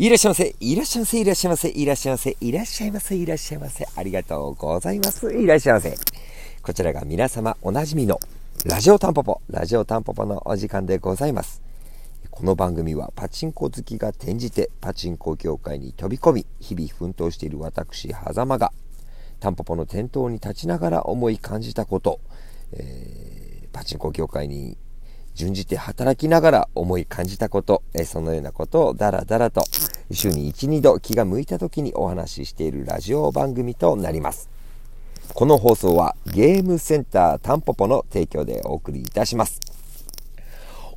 いらっしゃいませ、いらっしゃいませ、いらっしゃいませ、いらっしゃいませ、いらっしゃいませ、いらっしゃいませ、ありがとうございます。いらっしゃいませ。こちらが皆様おなじみのラジオタンポポ、ラジオタンポポのお時間でございます。この番組はパチンコ好きが転じてパチンコ業界に飛び込み、日々奮闘している私、狭間が、タンポポの店頭に立ちながら思い感じたこと、えー、パチンコ業界に順じて働きながら思い感じたこと、えそのようなことをダラダラと週に1、2度気が向いた時にお話ししているラジオ番組となります。この放送はゲームセンタータンポポの提供でお送りいたします。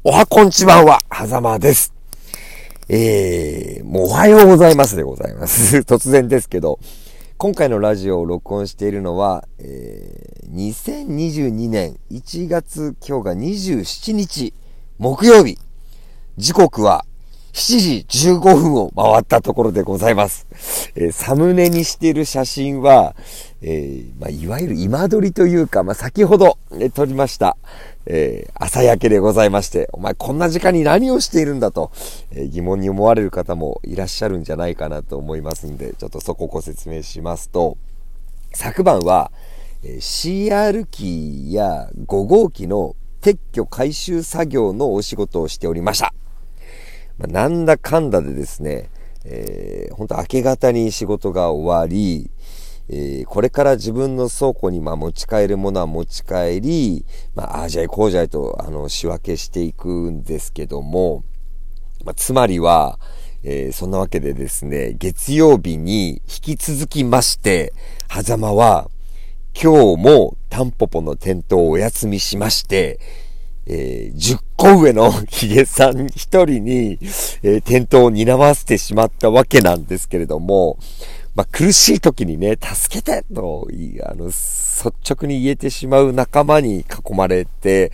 おはこんちばんは、はざまです。えー、もうおはようございますでございます。突然ですけど、今回のラジオを録音しているのは、えー、2022年1月今日が27日木曜日。時刻は7時15分を回ったところでございます。えー、サムネにしている写真は、えー、まあ、いわゆる今撮りというか、まあ、先ほど、ね、撮りました。えー、朝焼けでございまして、お前こんな時間に何をしているんだと、え、疑問に思われる方もいらっしゃるんじゃないかなと思いますんで、ちょっとそこをご説明しますと、昨晩は、え、CR 機や5号機の撤去回収作業のお仕事をしておりました。なんだかんだでですね、えー、本当明け方に仕事が終わり、えー、これから自分の倉庫にまあ持ち帰るものは持ち帰り、まあ、ああじゃいこうじゃいとあの仕分けしていくんですけども、まあ、つまりは、えー、そんなわけでですね、月曜日に引き続きまして、狭間は今日もタンポポの店頭をお休みしまして、えー、10個上の ヒゲさん一人に、えー、店頭を担わせてしまったわけなんですけれども、まあ、苦しい時にね、助けてと、あの、率直に言えてしまう仲間に囲まれて、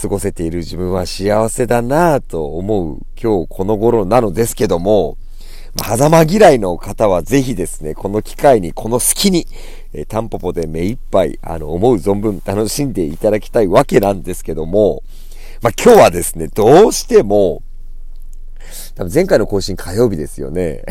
過ごせている自分は幸せだなぁと思う今日この頃なのですけども、まあ、狭間嫌いの方はぜひですね、この機会に、この隙に、えー、タンポポで目いっぱい、あの、思う存分楽しんでいただきたいわけなんですけども、まあ、今日はですね、どうしても、多分前回の更新火曜日ですよね。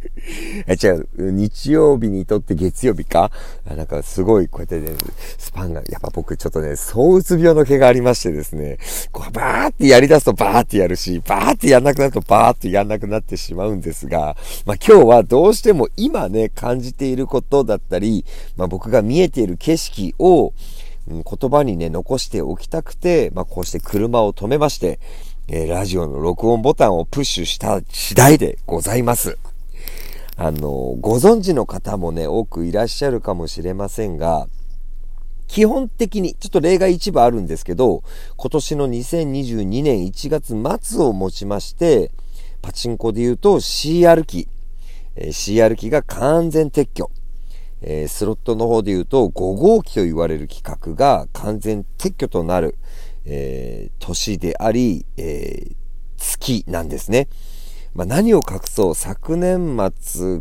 え、違う、日曜日にとって月曜日か？なんかすごいこうやってね、スパンが、やっぱ僕ちょっとね、躁うつ病の毛がありましてですね、こうバーってやり出すとバーってやるし、バーってやんなくなるとバーってやんなくなってしまうんですが、まあ今日はどうしても今ね、感じていることだったり、まあ僕が見えている景色を、言葉にね、残しておきたくて、まあこうして車を止めまして、えー、ラジオの録音ボタンをプッシュした次第でございます。あの、ご存知の方もね、多くいらっしゃるかもしれませんが、基本的に、ちょっと例外一部あるんですけど、今年の2022年1月末をもちまして、パチンコで言うと CR 機、えー、CR 機が完全撤去。えー、スロットの方で言うと5号機と言われる規格が完全撤去となる。えー、年であり、えー、月なんですね。まあ、何を隠そう、昨年末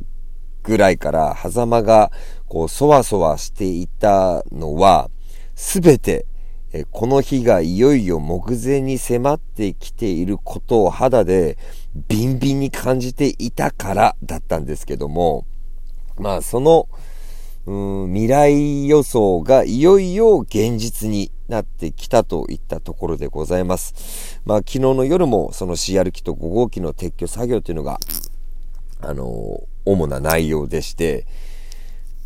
ぐらいから狭間がこう、そわそわしていたのは、すべて、えこの日がいよいよ目前に迫ってきていることを肌でビンビンに感じていたからだったんですけども、まあその、うん未来予想がいよいよ現実になってきたといったところでございます。まあ昨日の夜もその CR 機と5号機の撤去作業というのが、あの、主な内容でして、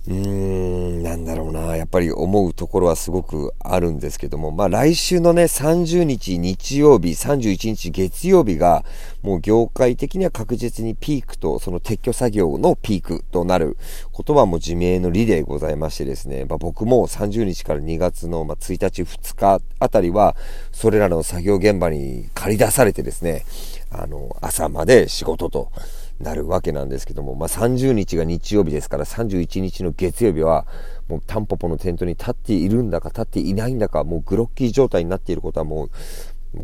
うーん、なんだろうな。やっぱり思うところはすごくあるんですけども、まあ来週のね、30日日曜日、31日月曜日が、もう業界的には確実にピークと、その撤去作業のピークとなることはもう自明の理でございましてですね、まあ僕も30日から2月の1日2日あたりは、それらの作業現場に借り出されてですね、あの、朝まで仕事と、なるわけなんですけども、まあ、30日が日曜日ですから31日の月曜日はもうタンポポのテントに立っているんだか立っていないんだかもうグロッキー状態になっていることはもう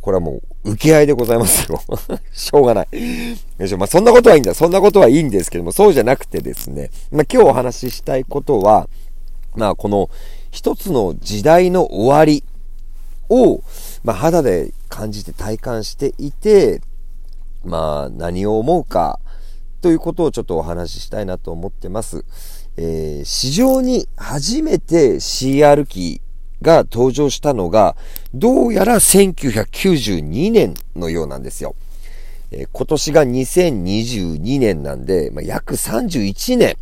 これはもう受け合いでございますよ。しょうがない。よしょ。まあ、そんなことはいいんだ。そんなことはいいんですけども、そうじゃなくてですね、まあ、今日お話ししたいことは、まあ、この一つの時代の終わりを、まあ、肌で感じて体感していて、まあ、何を思うか、ということをちょっとお話ししたいなと思ってます。えー、市場に初めて CR 機が登場したのが、どうやら1992年のようなんですよ。えー、今年が2022年なんで、まあ、約31年。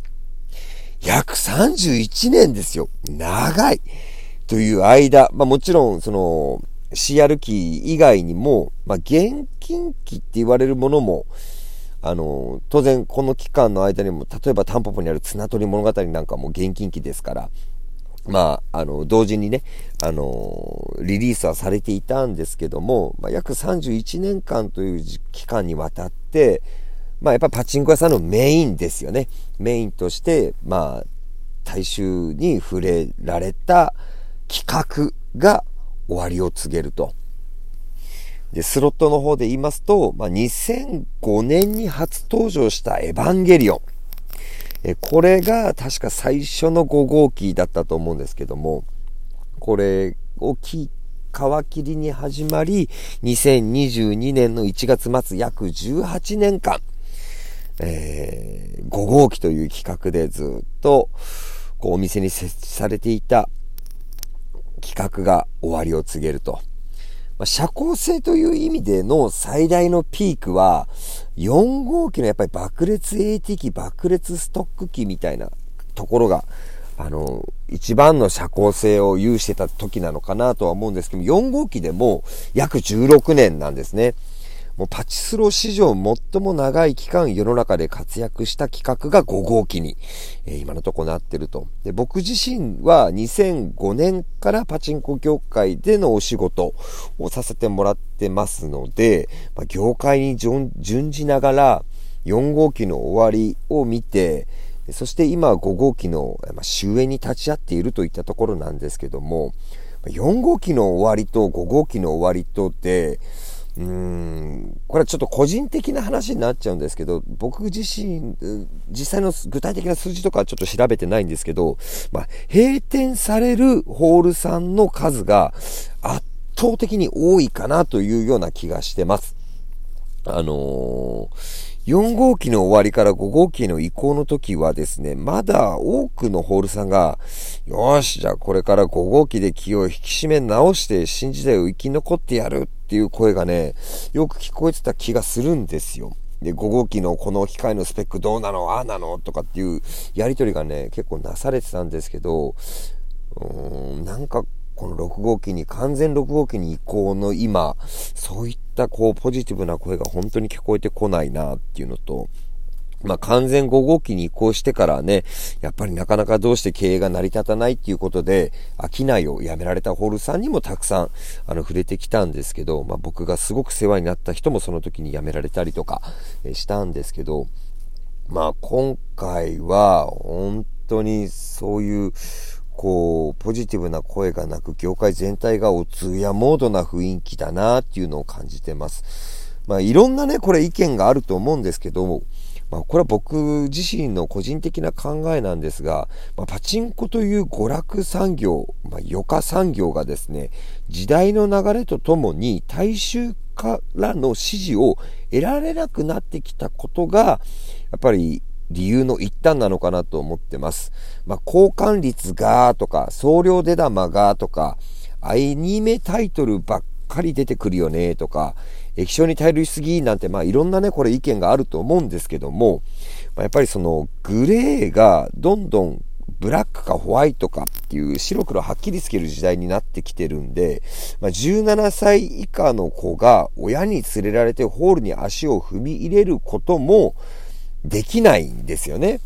約31年ですよ。長い。という間、まあもちろん、その、CR 機以外にも、まあ現金機って言われるものも、あの、当然この期間の間にも、例えばタンポポにある綱取り物語なんかも現金機ですから、まあ、あの、同時にね、あの、リリースはされていたんですけども、まあ、約31年間という期間にわたって、まあ、やっぱパチンコ屋さんのメインですよね。メインとして、まあ、大衆に触れられた企画が終わりを告げると。で、スロットの方で言いますと、まあ、2005年に初登場したエヴァンゲリオン。え、これが確か最初の5号機だったと思うんですけども、これをき、皮切りに始まり、2022年の1月末約18年間、えー、5号機という企画でずっと、こうお店に設置されていた企画が終わりを告げると。まあ、社交性という意味での最大のピークは、4号機のやっぱり爆裂 AT 機、爆裂ストック機みたいなところが、あの、一番の社交性を有してた時なのかなとは思うんですけど4号機でも約16年なんですね。もうパチスロ史上最も長い期間世の中で活躍した企画が5号機に、えー、今のところなってると。で、僕自身は2005年からパチンコ業界でのお仕事をさせてもらってますので、まあ、業界に準じながら4号機の終わりを見て、そして今5号機の終焉に立ち会っているといったところなんですけども、4号機の終わりと5号機の終わりとで、うーん、これはちょっと個人的な話になっちゃうんですけど、僕自身、実際の具体的な数字とかはちょっと調べてないんですけど、まあ、閉店されるホールさんの数が圧倒的に多いかなというような気がしてます。あのー4号機の終わりから5号機の移行の時はですね、まだ多くのホールさんが、よし、じゃあこれから5号機で気を引き締め直して新時代を生き残ってやるっていう声がね、よく聞こえてた気がするんですよ。で、5号機のこの機械のスペックどうなのああなのとかっていうやりとりがね、結構なされてたんですけど、うーん、なんかこの6号機に、完全6号機に移行の今、そういったこうポジティブな声が本当に聞こえてこないなっていうのと、まあ、完全5号機に移行してからね、やっぱりなかなかどうして経営が成り立たないっていうことで、商いをやめられたホールさんにもたくさん、あの、触れてきたんですけど、まあ、僕がすごく世話になった人もその時に辞められたりとか、えしたんですけど、まあ、今回は、本当にそういう、こう、ポジティブな声がなく、業界全体がお通夜モードな雰囲気だなっていうのを感じてます。まあ、いろんなね、これ意見があると思うんですけども、まあ、これは僕自身の個人的な考えなんですが、まあ、パチンコという娯楽産業、まあ、余暇産業がですね、時代の流れとともに大衆からの支持を得られなくなってきたことが、やっぱり理由の一端なのかなと思ってます。まあ、交換率がとか、送料出玉がとか、アニメタイトルばっかり出てくるよねとか、液晶に頼りすぎなんて、まあいろんなね、これ意見があると思うんですけども、まあ、やっぱりそのグレーがどんどんブラックかホワイトかっていう白黒はっきりつける時代になってきてるんで、まあ、17歳以下の子が親に連れられてホールに足を踏み入れることも、できないんですよね。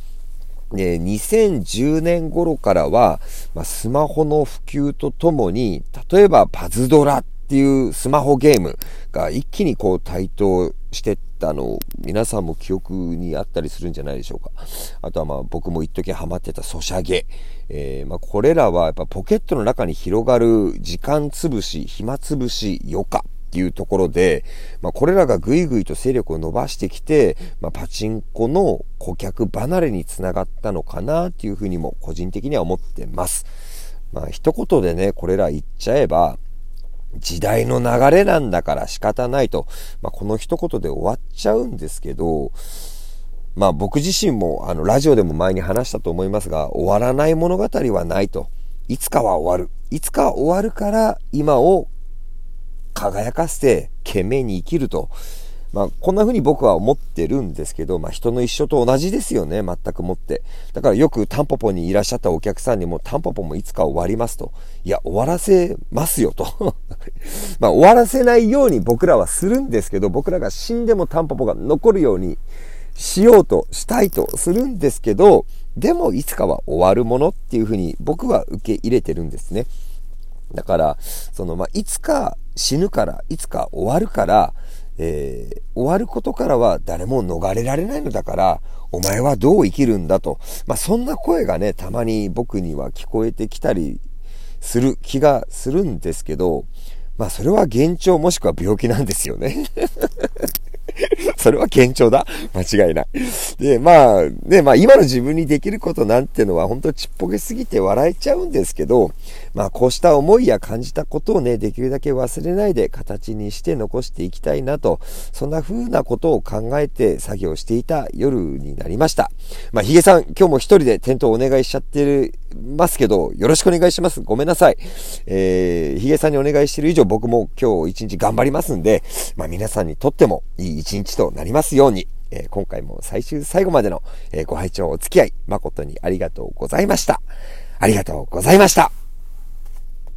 で、2010年頃からは、まあ、スマホの普及とともに、例えばパズドラっていうスマホゲームが一気にこう台頭してったの皆さんも記憶にあったりするんじゃないでしょうか。あとはまあ僕も一時ハマってたソシャゲ。えー、まあこれらはやっぱポケットの中に広がる時間潰し、暇潰し、余暇。っていうところで、まあ、これらがぐいぐいと勢力を伸ばしてきて、まあ、パチンコの顧客離れにつながったのかなっていうふうにも個人的には思ってます。まあ、一言でね、これら言っちゃえば、時代の流れなんだから仕方ないと、まあ、この一言で終わっちゃうんですけど、まあ僕自身もあのラジオでも前に話したと思いますが、終わらない物語はないと。いつかは終わる。いつか終わるから今を輝かせて懸命に生きると。まあ、こんな風に僕は思ってるんですけど、まあ、人の一緒と同じですよね、全くもって。だからよくタンポポにいらっしゃったお客さんにも、タンポポもいつか終わりますと。いや、終わらせますよと。まあ、終わらせないように僕らはするんですけど、僕らが死んでもタンポポが残るようにしようとしたいとするんですけど、でもいつかは終わるものっていう風に僕は受け入れてるんですね。だから、その、まあ、いつか死ぬから、いつか終わるから、えー、終わることからは誰も逃れられないのだから、お前はどう生きるんだと。まあ、そんな声がね、たまに僕には聞こえてきたりする気がするんですけど、まあ、それは幻聴もしくは病気なんですよね。それは堅調だ。間違いない。で、まあ、ね、まあ今の自分にできることなんてのは本当ちっぽけすぎて笑えちゃうんですけど、まあこうした思いや感じたことをね、できるだけ忘れないで形にして残していきたいなと、そんな風なことを考えて作業していた夜になりました。まあヒゲさん、今日も一人でテントをお願いしちゃってる、ますけど、よろしくお願いします。ごめんなさい。えー、ヒゲさんにお願いしてる以上僕も今日一日頑張りますんで、まあ皆さんにとってもいい一日となりますように、えー、今回も最終最後までの、えー、ご拝聴お付き合い誠にありがとうございました。ありがとうございました。